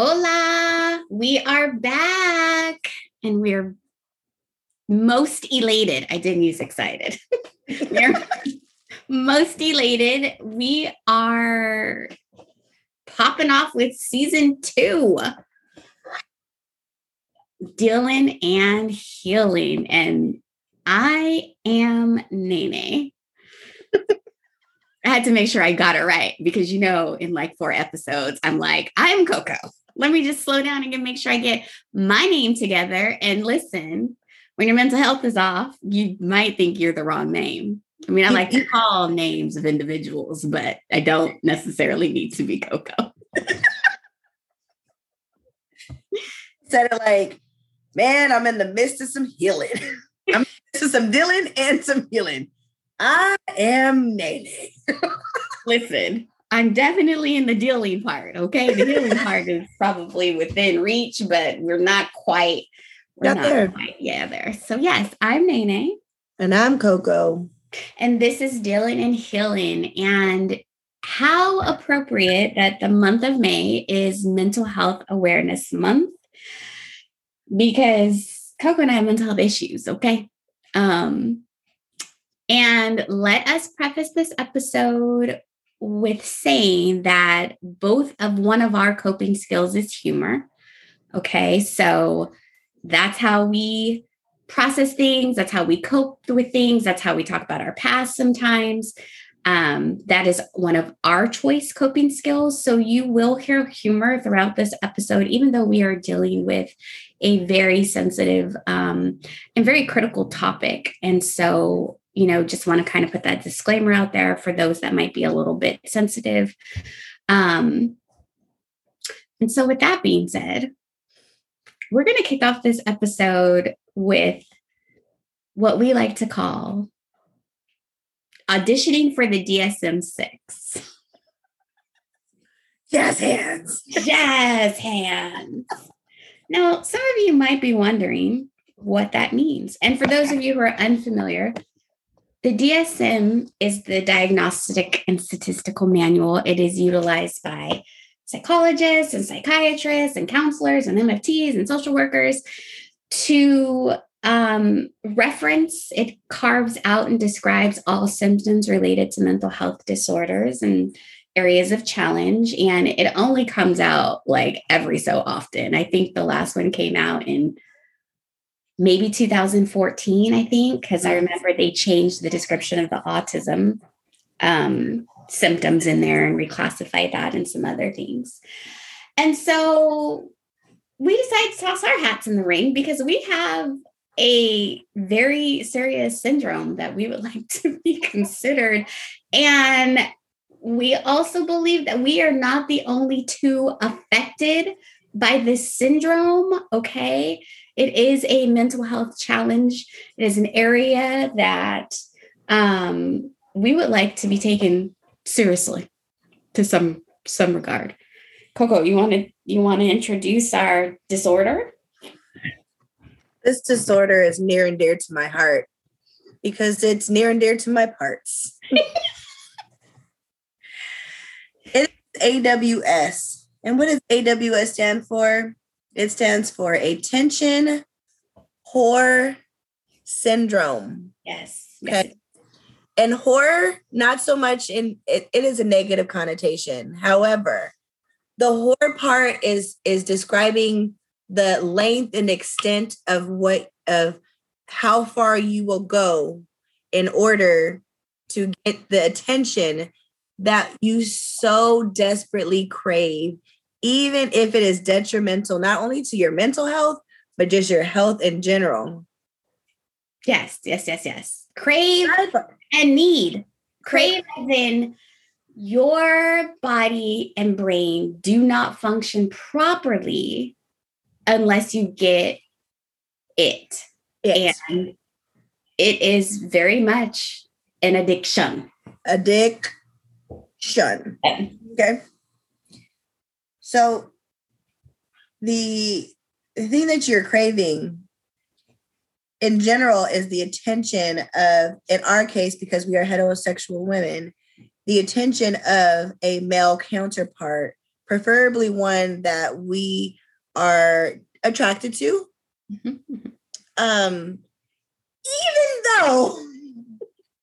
Hola, we are back and we're most elated. I didn't use excited. we're most elated. We are popping off with season two. Dealing and healing. And I am Nene. I had to make sure I got it right because you know, in like four episodes, I'm like, I'm Coco. Let me just slow down and make sure I get my name together and listen. When your mental health is off, you might think you're the wrong name. I mean, I like to call names of individuals, but I don't necessarily need to be Coco. Instead of like, man, I'm in the midst of some healing. I'm in some dealing and some healing. I am Nene. Listen, I'm definitely in the dealing part. Okay. The healing part is probably within reach, but we're not quite, we're not, not there. quite yeah, there. So yes, I'm Nene. And I'm Coco. And this is Dealing and Healing. And how appropriate that the month of May is Mental Health Awareness Month because Coco and I have mental health issues, okay? Um, and let us preface this episode with saying that both of one of our coping skills is humor. Okay, so that's how we process things, that's how we cope with things, that's how we talk about our past sometimes. Um, that is one of our choice coping skills. So you will hear humor throughout this episode, even though we are dealing with a very sensitive um, and very critical topic. And so you know, just want to kind of put that disclaimer out there for those that might be a little bit sensitive. Um, and so, with that being said, we're going to kick off this episode with what we like to call auditioning for the DSM 6. Jazz hands. Jazz hands. Now, some of you might be wondering what that means. And for those of you who are unfamiliar, the DSM is the Diagnostic and Statistical Manual. It is utilized by psychologists and psychiatrists and counselors and MFTs and social workers to um, reference. It carves out and describes all symptoms related to mental health disorders and areas of challenge. And it only comes out like every so often. I think the last one came out in maybe 2014, I think, because I remember they changed the description of the autism um, symptoms in there and reclassified that and some other things. And so we decided to toss our hats in the ring because we have a very serious syndrome that we would like to be considered. And we also believe that we are not the only two affected by this syndrome. Okay. It is a mental health challenge. It is an area that um, we would like to be taken seriously to some some regard. Coco, you want to you want to introduce our disorder? This disorder is near and dear to my heart because it's near and dear to my parts. it's AWS. And what does AWS stand for? It stands for attention whore syndrome. Yes. Okay. And horror, not so much in it, it is a negative connotation. However, the horror part is is describing the length and extent of what of how far you will go in order to get the attention that you so desperately crave even if it is detrimental not only to your mental health, but just your health in general. Yes, yes, yes, yes. Crave and need. Crave then your body and brain do not function properly unless you get it. it. And it is very much an addiction. Addiction. Okay. So the, the thing that you're craving in general is the attention of, in our case, because we are heterosexual women, the attention of a male counterpart preferably one that we are attracted to. Mhm. Um, even though,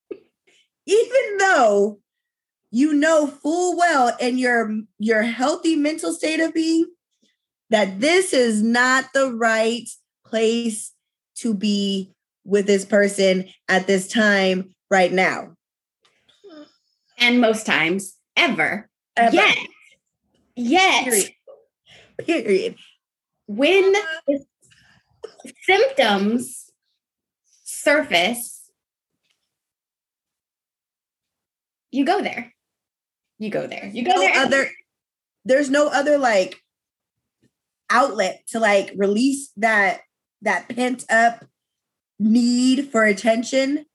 even though you know full well in your your healthy mental state of being that this is not the right place to be with this person at this time right now. And most times, ever. Ever. Yet, yet, Period. Period. when symptoms surface, you go there. You go there. You go no there. other there's no other like outlet to like release that that pent up need for attention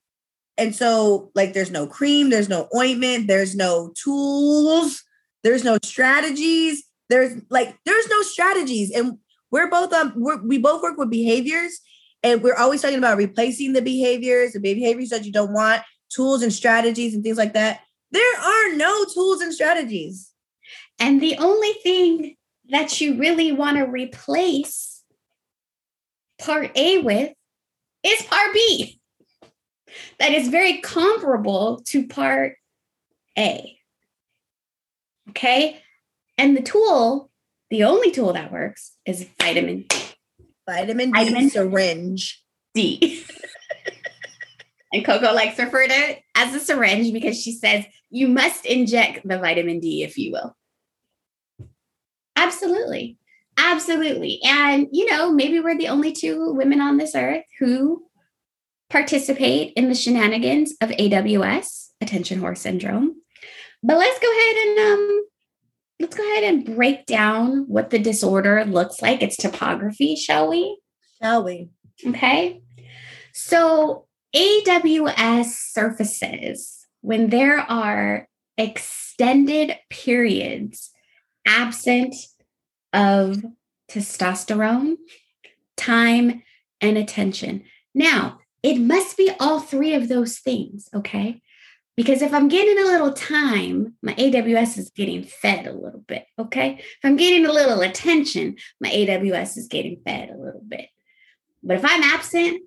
and so like there's no cream there's no ointment there's no tools there's no strategies there's like there's no strategies and we're both um we're, we both work with behaviors and we're always talking about replacing the behaviors the behaviors that you don't want tools and strategies and things like that there are no tools and strategies And the only thing that you really want to replace part A with is part B. That is very comparable to part A. Okay. And the tool, the only tool that works is vitamin D. vitamin D Vitamin- syringe D. and Coco likes to refer to it as a syringe because she says you must inject the vitamin D, if you will. Absolutely. Absolutely. And, you know, maybe we're the only two women on this earth who participate in the shenanigans of AWS, attention horse syndrome. But let's go ahead and um let's go ahead and break down what the disorder looks like, its topography, shall we? shall we Okay. So AWS surfaces when there are extended periods absent of testosterone, time, and attention. Now, it must be all three of those things, okay? Because if I'm getting a little time, my AWS is getting fed a little bit, okay? If I'm getting a little attention, my AWS is getting fed a little bit. But if I'm absent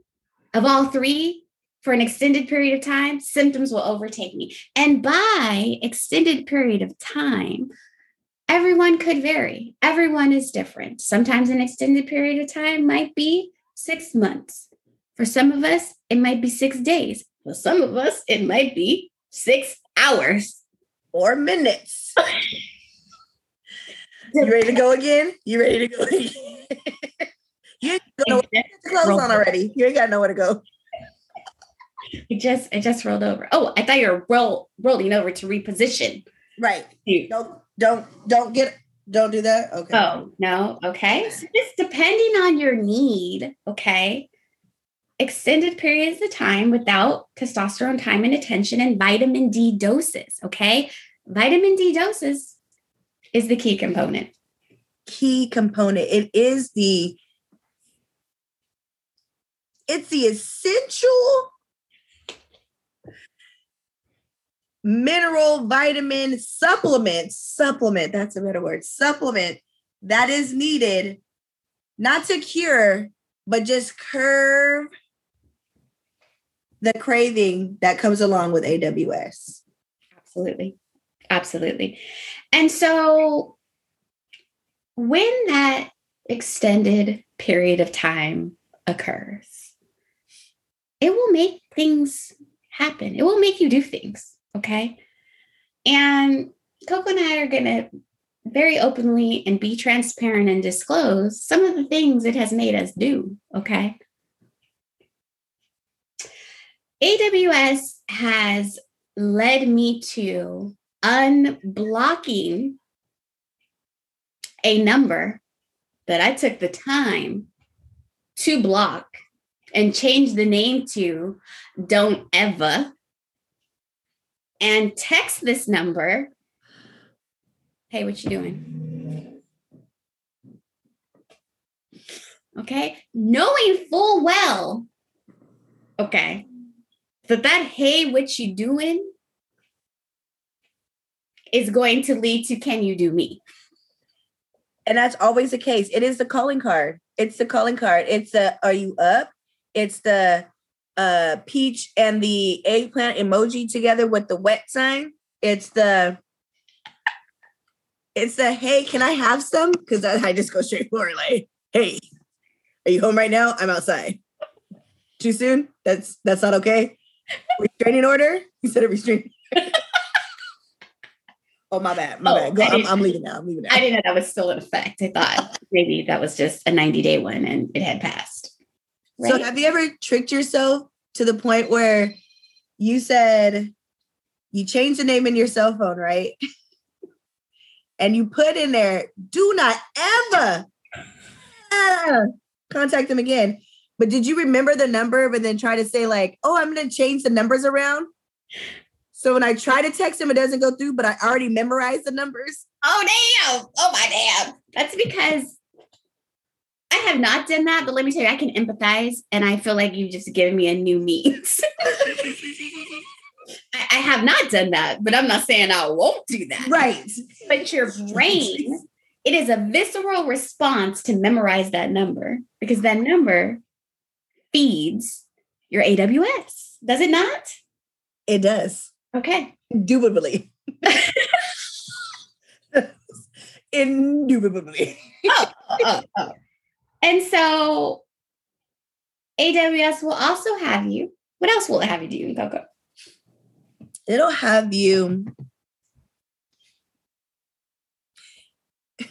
of all three for an extended period of time, symptoms will overtake me. And by extended period of time, everyone could vary. Everyone is different. Sometimes an extended period of time might be six months. For some of us, it might be six days. For some of us, it might be six hours. or minutes you ready to go again you ready to go again you ain't gonna know where to clothes on already you ain't got nowhere to go It just it just rolled over. Oh, I thought you were roll, rolling over to reposition. right You- don't don't don't get don't do that okay Oh, no. Okay. So just depending on your need, okay, extended periods of time without testosterone time and attention and vitamin D doses, okay? Vitamin D doses is the key component. key component it is the it's the essential mineral vitamin supplement supplement that's a better word supplement that is needed not to cure but just curb the craving that comes along with aws Absolutely. Absolutely. And so when that extended period of time occurs, it will make things happen. It will make you do things. Okay. And Coco and I are going to very openly and be transparent and disclose some of the things it has made us do. Okay. AWS has led me to unblocking a number that I took the time to block and change the name to Don't Ever and text this number. Hey, what you doing? Okay, knowing full well, okay, that that hey, what you doing is going to lead to can you do me? And that's always the case. It is the calling card. It's the calling card. It's the are you up? It's the uh peach and the eggplant emoji together with the wet sign. It's the it's the hey, can I have some? Because I, I just go straight forward, like, hey, are you home right now? I'm outside. Too soon? That's that's not okay. Restraining order? You said a restraining. oh my bad, my Oh, bad. Go, I'm, I'm leaving now. I'm leaving now. I didn't know that was still in effect. I thought maybe that was just a 90 day one and it had passed. So have you ever tricked yourself to the point where you said you changed the name in your cell phone, right? and you put in there, do not ever ah, contact them again. But did you remember the number but then try to say, like, oh, I'm gonna change the numbers around? So when I try to text them, it doesn't go through, but I already memorized the numbers. oh, damn. Oh, my damn. That's because I have not done that, but let me tell you, I can empathize. And I feel like you've just given me a new means. I, I have not done that, but I'm not saying I won't do that. right. But your brain, it is a visceral response to memorize that number because that number feeds your AWS. Does it not? It does. Okay. Indubitably. Indubitably. Oh, oh, oh. oh. And so AWS will also have you. What else will it have you do, Coco? It'll have you.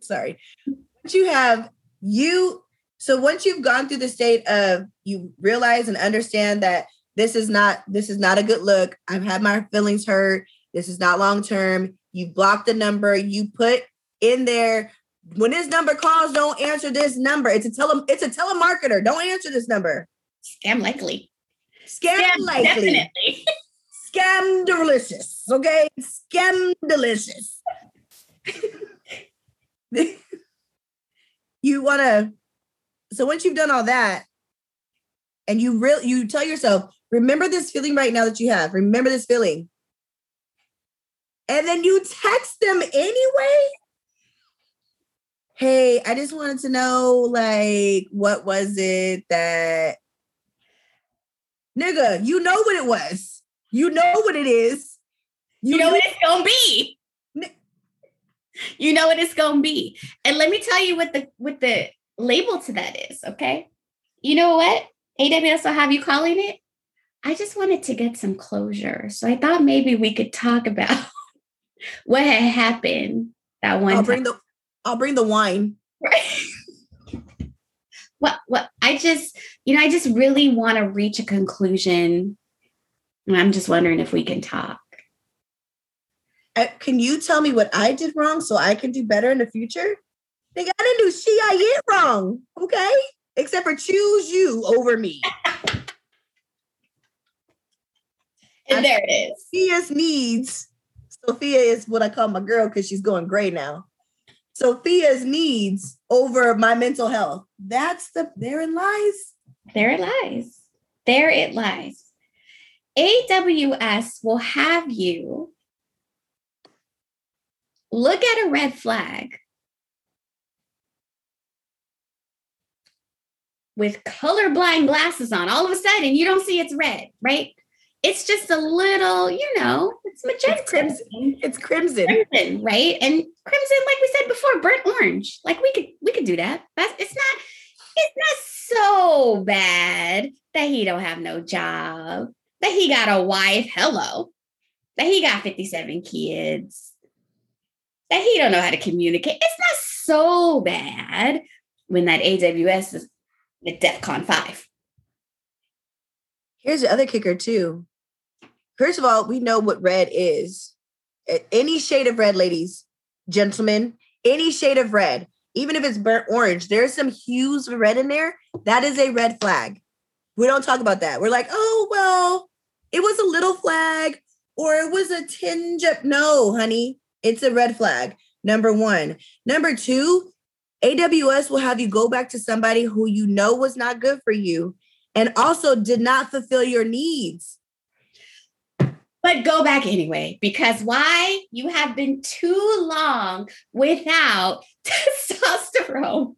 Sorry. Once you have you, so once you've gone through the state of you realize and understand that this is not this is not a good look. I've had my feelings hurt. This is not long term. You block the number. You put in there when this number calls, don't answer this number. It's a tele it's a telemarketer. Don't answer this number. Scam likely. Scam, likely. Definitely. Scam delicious. Okay. Scam delicious. you want to, so once you've done all that, and you really, you tell yourself, remember this feeling right now that you have. Remember this feeling. And then you text them anyway. Hey, I just wanted to know, like, what was it that, nigga, you know what it was. You know what it is. You know what it's gonna be. You know what it's gonna be. And let me tell you what the what the label to that is, okay? You know what? AWS will have you calling it. I just wanted to get some closure. So I thought maybe we could talk about what had happened that one oh, I'll time. bring the I'll bring the wine. Right. what what I just, you know, I just really want to reach a conclusion. And I'm just wondering if we can talk. Uh, can you tell me what I did wrong so I can do better in the future? Nigga, I didn't do shit I yet wrong. Okay, except for choose you over me. And there it is. Sophia's needs. Sophia is what I call my girl because she's going gray now. Sophia's needs over my mental health. That's the therein lies. There it lies. There it lies. AWS will have you look at a red flag with colorblind glasses on. All of a sudden, you don't see it's red, right? It's just a little, you know, it's magenta. crimson. It's crimson. crimson, right? And crimson, like we said before, burnt orange. Like we could we could do that. That's it's not it's not so bad that he don't have no job, that he got a wife, hello, that he got 57 kids, that he don't know how to communicate. It's not so bad when that AWS is at DEFCON 5. Here's the other kicker too. First of all, we know what red is. Any shade of red, ladies, gentlemen, any shade of red, even if it's burnt orange, there's some hues of red in there. That is a red flag. We don't talk about that. We're like, oh, well, it was a little flag or it was a tinge of. No, honey, it's a red flag. Number one. Number two, AWS will have you go back to somebody who you know was not good for you and also did not fulfill your needs. But go back anyway, because why? You have been too long without testosterone,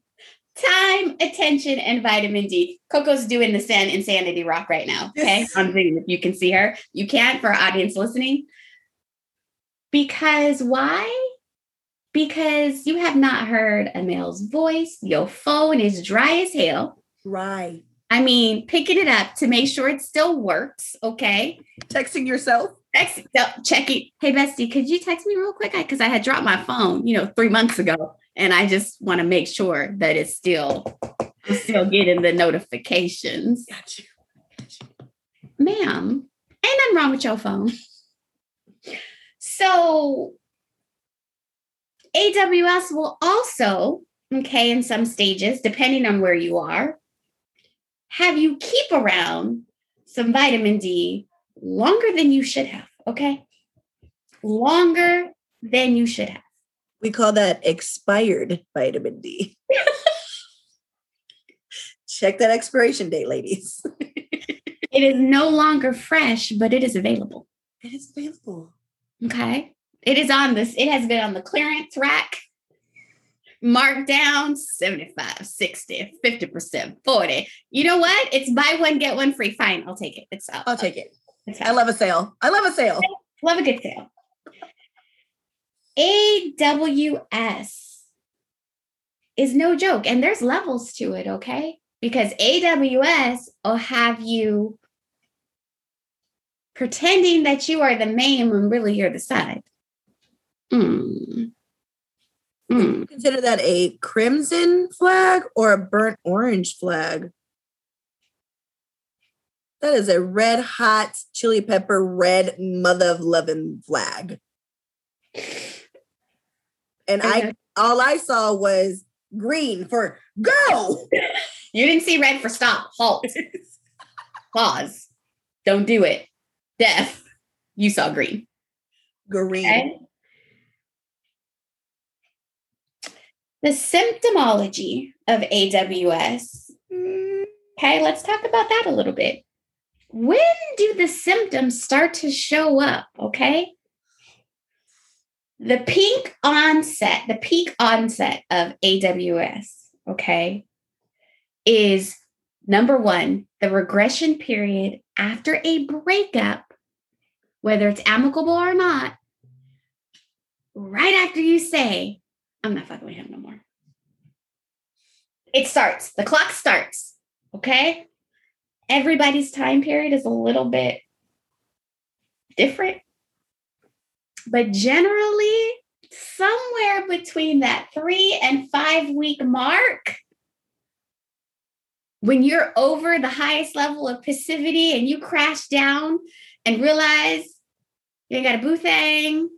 time, attention, and vitamin D. Coco's doing the San Insanity Rock right now. Okay. On Zoom, if you can see her. You can't for audience listening. Because why? Because you have not heard a male's voice. Your phone is dry as hell. Right. I mean, picking it up to make sure it still works. Okay. Texting yourself. Text, no, check it. Hey, Bestie, could you text me real quick? Because I, had dropped my phone, you know, three months ago, and I just want to make sure that it's still, I'm still getting the notifications. Got you. Ma'am, ain't nothing wrong with your phone. So, AWS will also, okay, in some stages, depending on where you are, have you keep around some vitamin D longer than you should have, okay? Longer than you should have. We call that expired vitamin D. Check that expiration date, ladies. It is no longer fresh, but it is available, It is available. okay? It is on this, it has been on the clearance rack, marked down 75, 60, 50%, 40. You know what? It's buy one, get one free. Fine, I'll take it. It's up. I'll take it. I love a sale. I love a sale. Love a good sale. AWS is no joke, and there's levels to it, okay? Because AWS will have you pretending that you are the main when really you're the side. Mm. Mm. Consider that a crimson flag or a burnt orange flag. That is a red hot chili pepper red mother of loving flag. And I all I saw was green for go. You didn't see red for stop, halt, pause, don't do it. Death. You saw green. Green. Okay. The symptomology of AWS. Okay, let's talk about that a little bit. When do the symptoms start to show up? Okay. The peak onset, the peak onset of AWS, okay, is number one, the regression period after a breakup, whether it's amicable or not, right after you say, I'm not fucking with him no more. It starts, the clock starts, okay? Everybody's time period is a little bit different, but generally, somewhere between that three and five week mark, when you're over the highest level of passivity and you crash down and realize you ain't got a boo thing,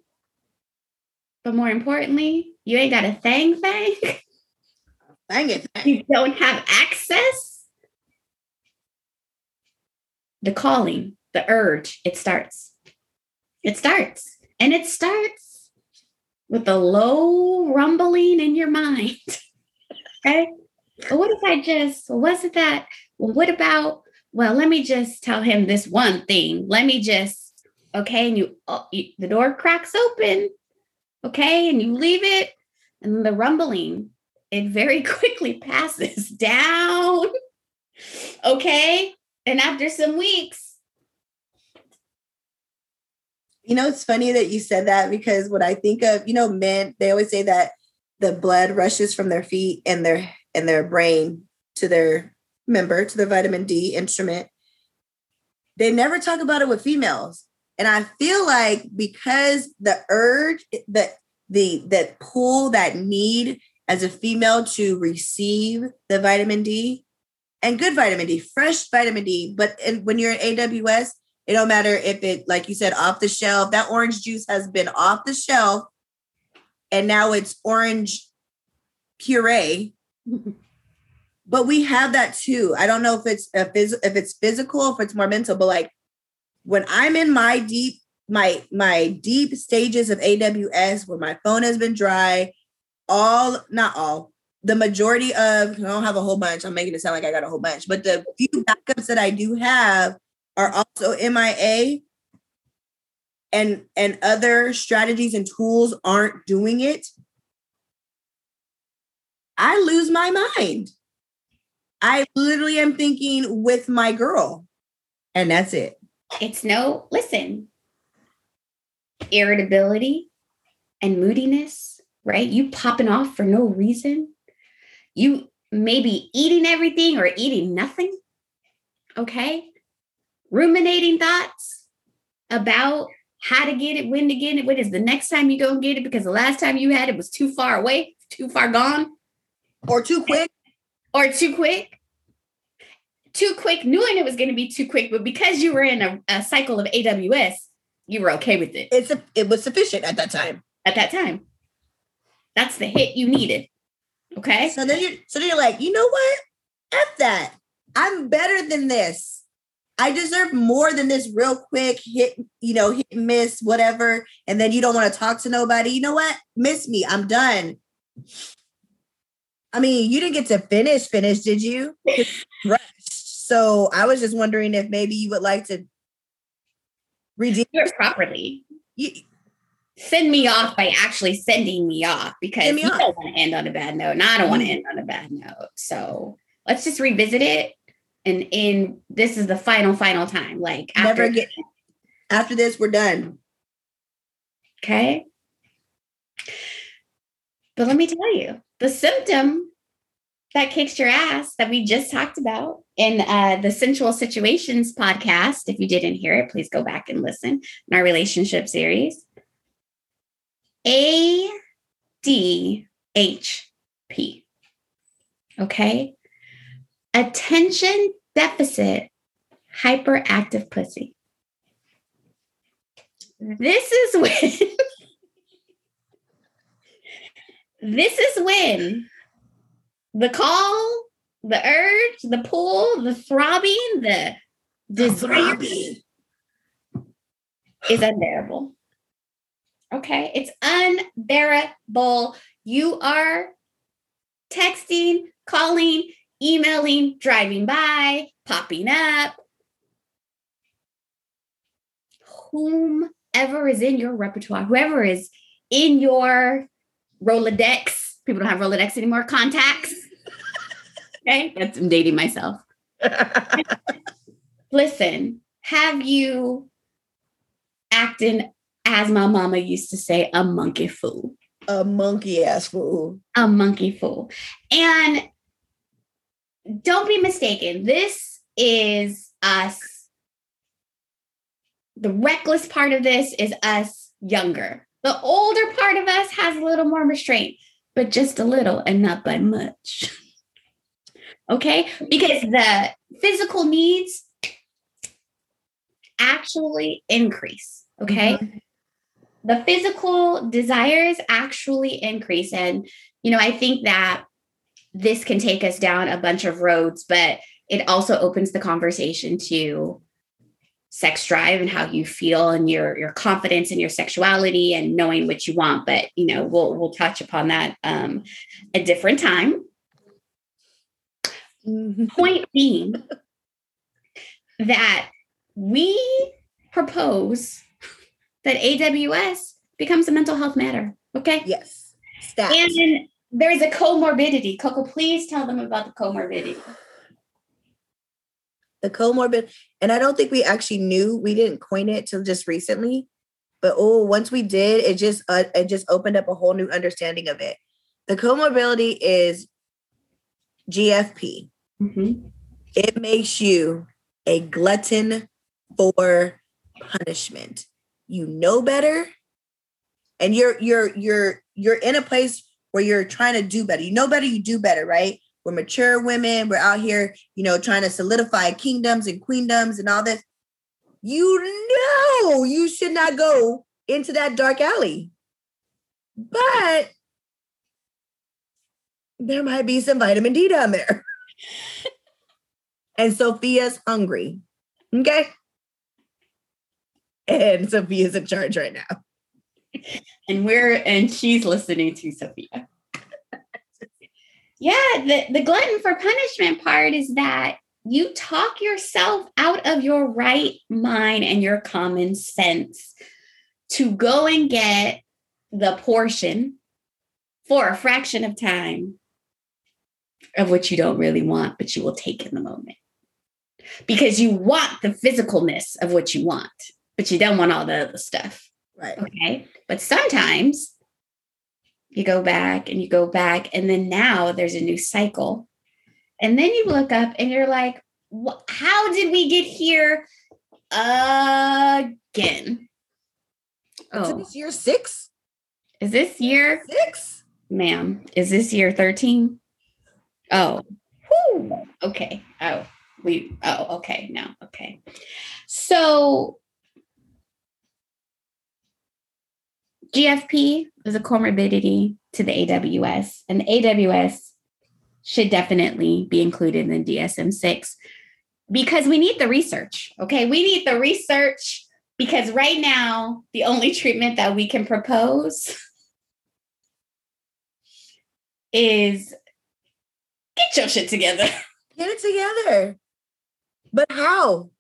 but more importantly, you ain't got a thing thing. Dang it. You don't have access. The calling, the urge, it starts. It starts. And it starts with a low rumbling in your mind. okay. What if I just, was it that? Well, what about, well, let me just tell him this one thing. Let me just, okay. And you, oh, you the door cracks open. Okay. And you leave it. And the rumbling, it very quickly passes down. Okay. And after some weeks, You know, it's funny that you said that because what I think of, you know, men, they always say that the blood rushes from their feet and their and their brain to their member, to their vitamin D instrument. They never talk about it with females. And I feel like because the urge, the the that pull, that need as a female to receive the vitamin D and good vitamin D, fresh vitamin D, but in, when you're in AWS, it don't matter if it, like you said, off the shelf. That orange juice has been off the shelf, and now it's orange puree. but we have that too. I don't know if it's if it's, if it's physical, if it's more mental. But like when I'm in my deep my my deep stages of AWS, where my phone has been dry, all not all the majority of I don't have a whole bunch. I'm making it sound like I got a whole bunch, but the few backups that I do have are also MIA. and and other strategies and tools aren't doing it, I lose my mind. I literally am thinking with my girl, and that's it. It's no, listen, irritability and moodiness, right? You popping off for no reason. You maybe eating everything or eating nothing. Okay. Ruminating thoughts about how to get it, when to get it, when is the next time you go and get it because the last time you had it was too far away, too far gone, or too quick, or too quick. Too quick, knowing it was going to be too quick, but because you were in a, a cycle of AWS, you were okay with it. It's a, it was sufficient at that time. At that time, that's the hit you needed. Okay. So then you so then you're like, you know what? F that. I'm better than this. I deserve more than this real quick hit, you know, hit miss, whatever. And then you don't want to talk to nobody. You know what? Miss me. I'm done. I mean, you didn't get to finish, finish, did you? so I was just wondering if maybe you would like to redeem it properly. You, Send me off by actually sending me off because me you off. don't want to end on a bad note, and I don't want to mm-hmm. end on a bad note. So let's just revisit it and in this is the final final time like after, never get after this we're done okay but let me tell you the symptom that kicks your ass that we just talked about in uh, the sensual situations podcast. If you didn't hear it please go back and listen in our relationship series. A d h p. Okay? Attention deficit hyperactive pussy. This is when this is when the call, the urge, the pull, the throbbing, the desire is unbearable. Okay, it's unbearable. You are texting, calling, emailing, driving by, popping up. Whomever is in your repertoire, whoever is in your Rolodex, people don't have Rolodex anymore, contacts. Okay, that's I'm dating myself. Listen, have you acting as my mama used to say, a monkey fool? A monkey ass fool. A monkey fool. And don't be mistaken. This is us. The reckless part of this is us younger. The older part of us has a little more restraint, but just a little and not by much. okay? Because the physical needs actually increase. Okay. Mm-hmm. The physical desires actually increase. And, you know, I think that this can take us down a bunch of roads, but it also opens the conversation to sex drive and how you feel and your your confidence in your sexuality and knowing what you want but you know we'll we'll touch upon that um a different time mm-hmm. point being that we propose that AWS becomes a mental health matter okay yes Stats. and there's a comorbidity. Coco, please tell them about the comorbidity. The comorbid, and I don't think we actually knew. We didn't coin it till just recently, but oh, once we did, it just uh, it just opened up a whole new understanding of it. The comorbidity is GFP. Mm-hmm. It makes you a glutton for punishment. You know better, and you're you're you're you're in a place where you're trying to do better. You know better, you do better, right? We're mature women. We're out here, you know, trying to solidify kingdoms and queendoms and all this. You know you should not go into that dark alley. But there might be some vitamin D down there. and Sophia's hungry. Okay. And Sophia's in charge right now and we're and she's listening to Sophia. yeah, the, the glutton for punishment part is that you talk yourself out of your right mind and your common sense. to go and get the portion for a fraction of time of what you don't really want, but you will take in the moment. Because you want the physicalness of what you want, but you don't want all the other stuff. Right. Okay. But sometimes you go back and you go back, and then now there's a new cycle. And then you look up and you're like, how did we get here again? Oh, is this year six? Is this year six? Ma'am, is this year 13? Oh, Whew. okay. Oh, we, oh, okay. No, okay. So GFP is a comorbidity to the AWS, and the AWS should definitely be included in DSM 6 because we need the research. Okay. We need the research because right now, the only treatment that we can propose is get your shit together. Get it together. But how?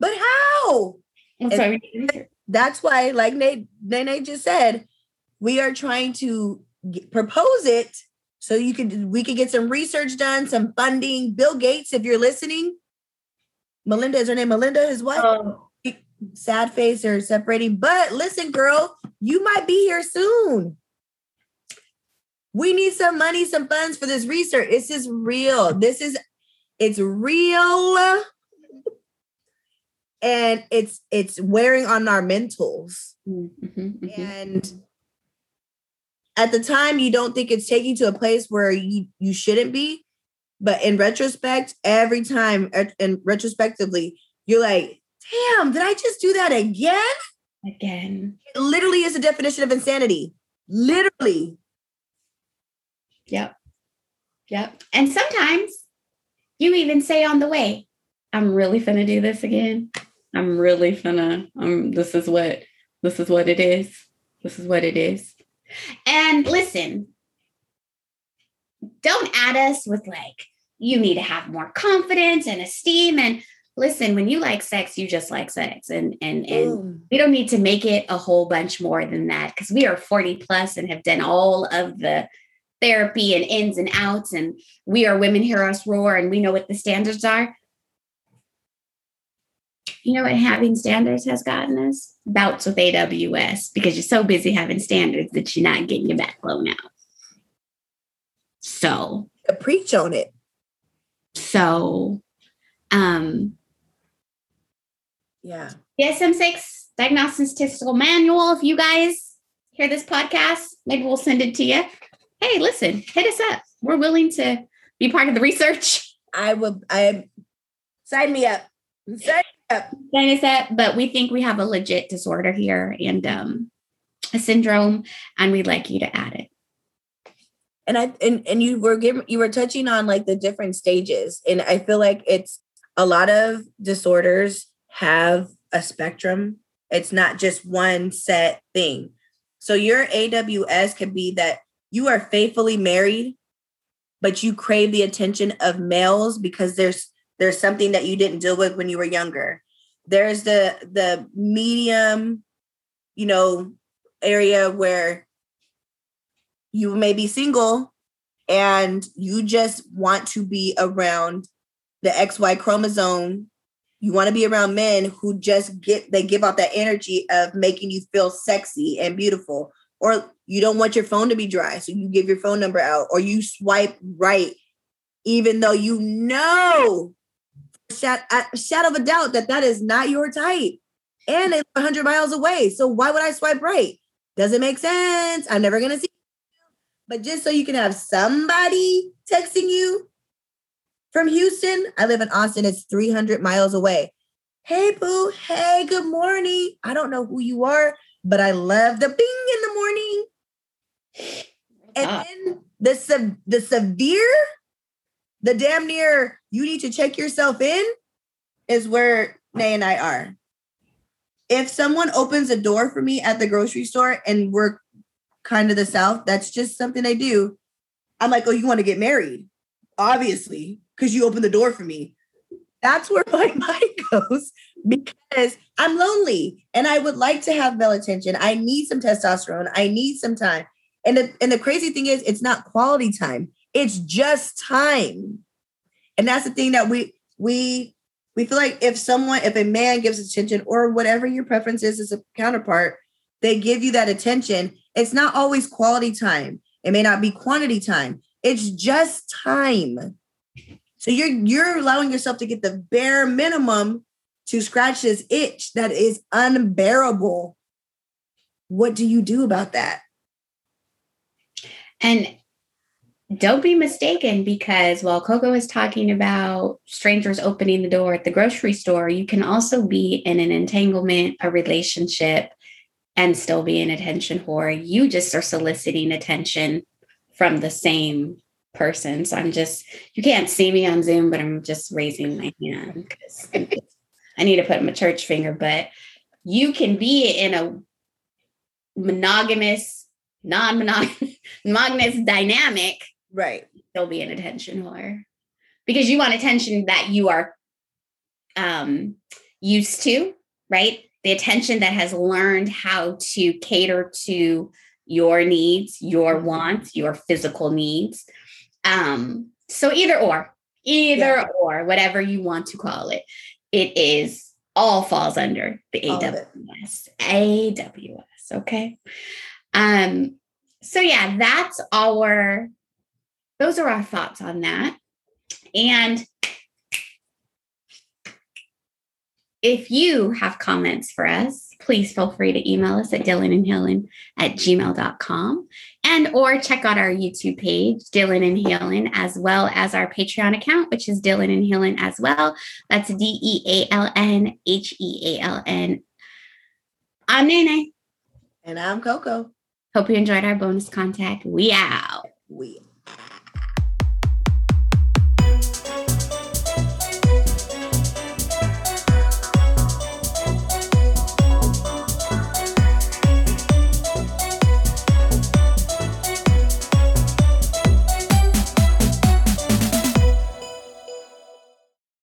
But how? That's why, like Nate, Nate just said, we are trying to get, propose it so you could we could get some research done, some funding. Bill Gates, if you're listening, Melinda is her name. Melinda, his wife. Oh. Sad face or separating. But listen, girl, you might be here soon. We need some money, some funds for this research. This is real. This is it's real. And it's it's wearing on our mentals. Mm-hmm, mm-hmm. And at the time you don't think it's taking to a place where you you shouldn't be but in retrospect every time and retrospectively you're like damn did i just do that again again it literally is a definition of insanity literally yep. Yep. And sometimes you even say on the way i'm really gonna do this again. I'm really gonna um this is what this is what it is. This is what it is. And listen, don't add us with like, you need to have more confidence and esteem. And listen, when you like sex, you just like sex. And and and we don't need to make it a whole bunch more than that because we are 40 plus and have done all of the therapy and ins and outs. And we are women hear us roar and we know what the standards are. You know what having standards has gotten us? Bouts with AWS because you're so busy having standards that you're not getting your back blown out. So preach on it. So um yeah. DSM-6 Diagnostic Statistical Manual. If you guys hear this podcast, maybe we'll send it to you. Hey, listen, hit us up. We're willing to be part of the research. I would I sign me up. Sign me up. Sign us up, but we think we have a legit disorder here and um, a syndrome, and we'd like you to add it. And I and, and you were giving you were touching on like the different stages, and I feel like it's a lot of disorders have a spectrum. It's not just one set thing. So your AWS could be that you are faithfully married, but you crave the attention of males because there's there's something that you didn't deal with when you were younger. There's the the medium, you know, area where you may be single and you just want to be around the XY chromosome. You want to be around men who just get they give out that energy of making you feel sexy and beautiful. Or you don't want your phone to be dry, so you give your phone number out, or you swipe right, even though you know uh, shadow of a doubt that that is not your type. And it's 100 miles away. So why would I swipe right? Doesn't make sense. I'm never going to see. you. But just so you can have somebody texting you from Houston, I live in Austin. It's 300 miles away. Hey, boo. Hey, good morning. I don't know who you are, but I love the bing in the morning. And ah. then the, the severe the damn near you need to check yourself in is where Nay and I are. If someone opens a door for me at the grocery store and we're kind of the South, that's just something I do. I'm like, oh, you want to get married? Obviously, because you opened the door for me. That's where my mind goes because I'm lonely and I would like to have male attention. I need some testosterone. I need some time. And the, and the crazy thing is, it's not quality time. It's just time. And that's the thing that we we we feel like if someone, if a man gives attention or whatever your preference is as a counterpart, they give you that attention. It's not always quality time. It may not be quantity time. It's just time. So you're you're allowing yourself to get the bare minimum to scratch this itch that is unbearable. What do you do about that? And don't be mistaken because while Coco is talking about strangers opening the door at the grocery store, you can also be in an entanglement, a relationship, and still be an attention whore. You just are soliciting attention from the same person. So I'm just, you can't see me on Zoom, but I'm just raising my hand because I need to put my church finger. But you can be in a monogamous, non monogamous dynamic Right. Still be an attention whore because you want attention that you are um, used to, right? The attention that has learned how to cater to your needs, your mm-hmm. wants, your physical needs. Um, so either or, either yeah. or, whatever you want to call it, it is all falls under the AWS. AWS. Okay. Um, so yeah, that's our those are our thoughts on that. And if you have comments for us, please feel free to email us at Dealn and Healn at gmail.com and or check out our YouTube page, Dealn and Healn, as well as our Patreon account, which is Dealn and Healn as well. That's D-E-A-L-N H-E-A-L-N. I'm Nene. And I'm Coco. Hope you enjoyed our bonus contact. We out. We